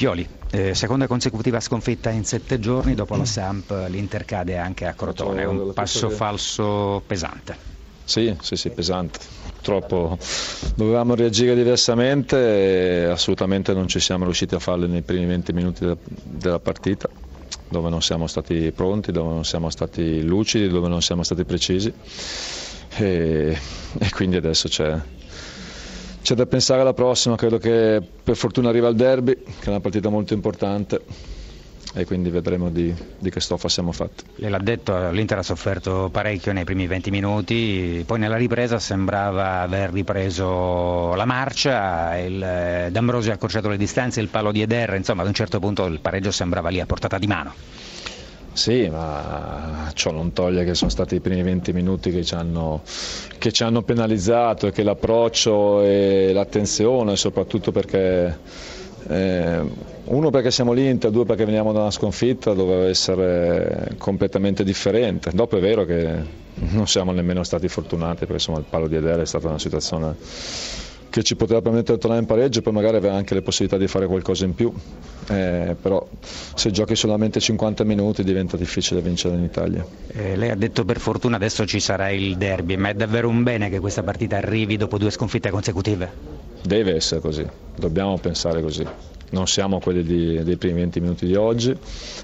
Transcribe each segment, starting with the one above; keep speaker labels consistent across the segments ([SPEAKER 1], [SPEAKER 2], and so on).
[SPEAKER 1] Pioli, eh, seconda consecutiva sconfitta in sette giorni, dopo la Samp l'Inter cade anche a Crotone, un passo falso pesante.
[SPEAKER 2] Sì, sì, sì, pesante. Purtroppo dovevamo reagire diversamente e assolutamente non ci siamo riusciti a farlo nei primi 20 minuti della, partita dove non siamo stati pronti, dove non siamo stati lucidi, dove non siamo stati precisi e, e quindi adesso c'è, c'è da pensare alla prossima, credo che per fortuna arriva il derby, che è una partita molto importante e quindi vedremo di, di che stoffa siamo fatti.
[SPEAKER 1] Lei l'ha detto, l'Inter ha sofferto parecchio nei primi 20 minuti, poi nella ripresa sembrava aver ripreso la marcia, il, eh, D'Ambrosio ha accorciato le distanze, il palo di Eder, insomma ad un certo punto il pareggio sembrava lì a portata di mano.
[SPEAKER 2] Sì, ma ciò non toglie che sono stati i primi 20 minuti che ci hanno, che ci hanno penalizzato e che l'approccio e l'attenzione, soprattutto perché eh, uno perché siamo l'Inter, due perché veniamo da una sconfitta, doveva essere completamente differente. Dopo è vero che non siamo nemmeno stati fortunati perché insomma, il palo di Edera è stata una situazione che ci poteva permettere di tornare in pareggio e poi magari avere anche le possibilità di fare qualcosa in più. Eh, però se giochi solamente 50 minuti diventa difficile vincere in Italia.
[SPEAKER 1] Eh, lei ha detto per fortuna adesso ci sarà il derby, ma è davvero un bene che questa partita arrivi dopo due sconfitte consecutive?
[SPEAKER 2] Deve essere così, dobbiamo pensare così. Non siamo quelli di, dei primi 20 minuti di oggi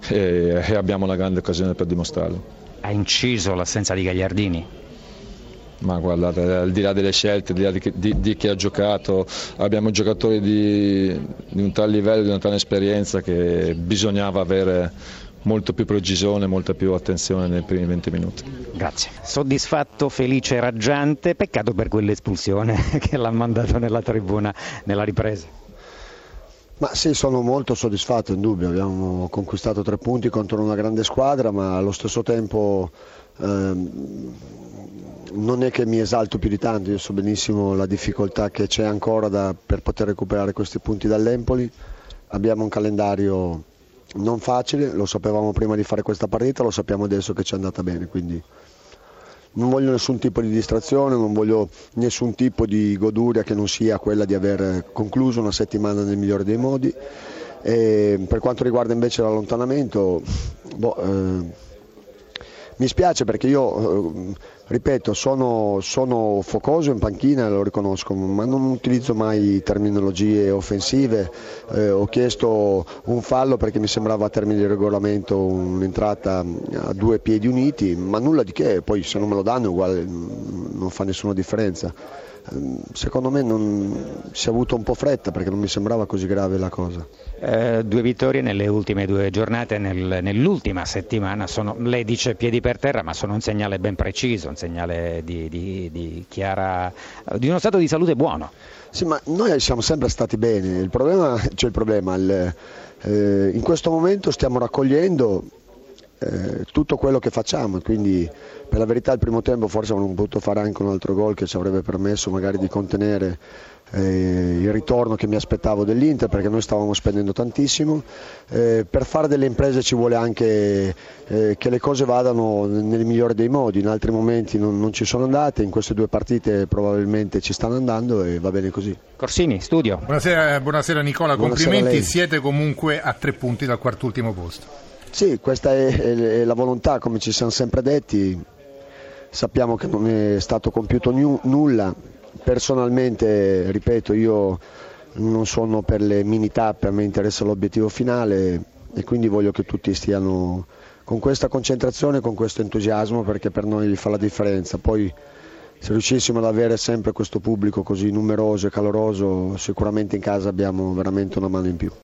[SPEAKER 2] e, e abbiamo una grande occasione per dimostrarlo.
[SPEAKER 1] Ha inciso l'assenza di Gagliardini?
[SPEAKER 2] Ma guardate, al di là delle scelte, al di là di, di, di chi ha giocato, abbiamo giocatori di, di un tal livello, di una tale esperienza che bisognava avere molto più precisione, molta più attenzione nei primi 20 minuti.
[SPEAKER 1] Grazie. Soddisfatto, felice, raggiante, peccato per quell'espulsione che l'ha mandato nella tribuna nella ripresa.
[SPEAKER 3] Ma sì, sono molto soddisfatto, in dubbio, abbiamo conquistato tre punti contro una grande squadra, ma allo stesso tempo ehm, non è che mi esalto più di tanto, io so benissimo la difficoltà che c'è ancora da, per poter recuperare questi punti dall'Empoli, abbiamo un calendario non facile, lo sapevamo prima di fare questa partita, lo sappiamo adesso che ci è andata bene, quindi non voglio nessun tipo di distrazione, non voglio nessun tipo di goduria che non sia quella di aver concluso una settimana nel migliore dei modi. E per quanto riguarda invece l'allontanamento, boh, eh, mi spiace perché io, eh, ripeto, sono, sono, focoso in panchina, lo riconosco, ma non utilizzo mai terminologie offensive. Eh, ho chiesto un fallo perché mi sembrava a termine di regolamento un'entrata a due piedi uniti, ma nulla di che, poi se non me lo danno uguale non fa nessuna differenza. Ehm, secondo me non, si è avuto un po' fretta perché non mi sembrava così grave la cosa.
[SPEAKER 1] Eh, due vittorie nelle ultime due giornate, nel, nell'ultima settimana, sono, lei dice piedi per terra, ma sono un segnale ben preciso, un segnale di, di, di, chiara, di uno stato di salute buono.
[SPEAKER 3] Sì, ma noi siamo sempre stati bene, il problema, cioè il problema il, eh, in questo momento stiamo raccogliendo eh, tutto quello che facciamo, quindi per la verità il primo tempo forse avremmo potuto fare anche un altro gol che ci avrebbe permesso magari di contenere eh, il ritorno che mi aspettavo dell'Inter perché noi stavamo spendendo tantissimo. Eh, per fare delle imprese ci vuole anche eh, che le cose vadano nel migliore dei modi, in altri momenti non, non, ci sono andate, in queste due partite probabilmente ci stanno andando e va bene così.
[SPEAKER 1] Corsini, studio.
[SPEAKER 4] Buonasera, buonasera Nicola, buonasera complimenti, siete comunque a tre punti dal quartultimo posto.
[SPEAKER 3] Sì, questa è, la volontà, come ci siamo sempre detti. Sappiamo che non è stato compiuto nu- nulla. Personalmente, ripeto, io non sono per le mini tappe, a me interessa l'obiettivo finale e quindi voglio che tutti stiano con questa concentrazione, con questo entusiasmo perché per noi fa la differenza. Poi se riuscissimo ad avere sempre questo pubblico così numeroso e caloroso, sicuramente in casa abbiamo veramente una mano in più.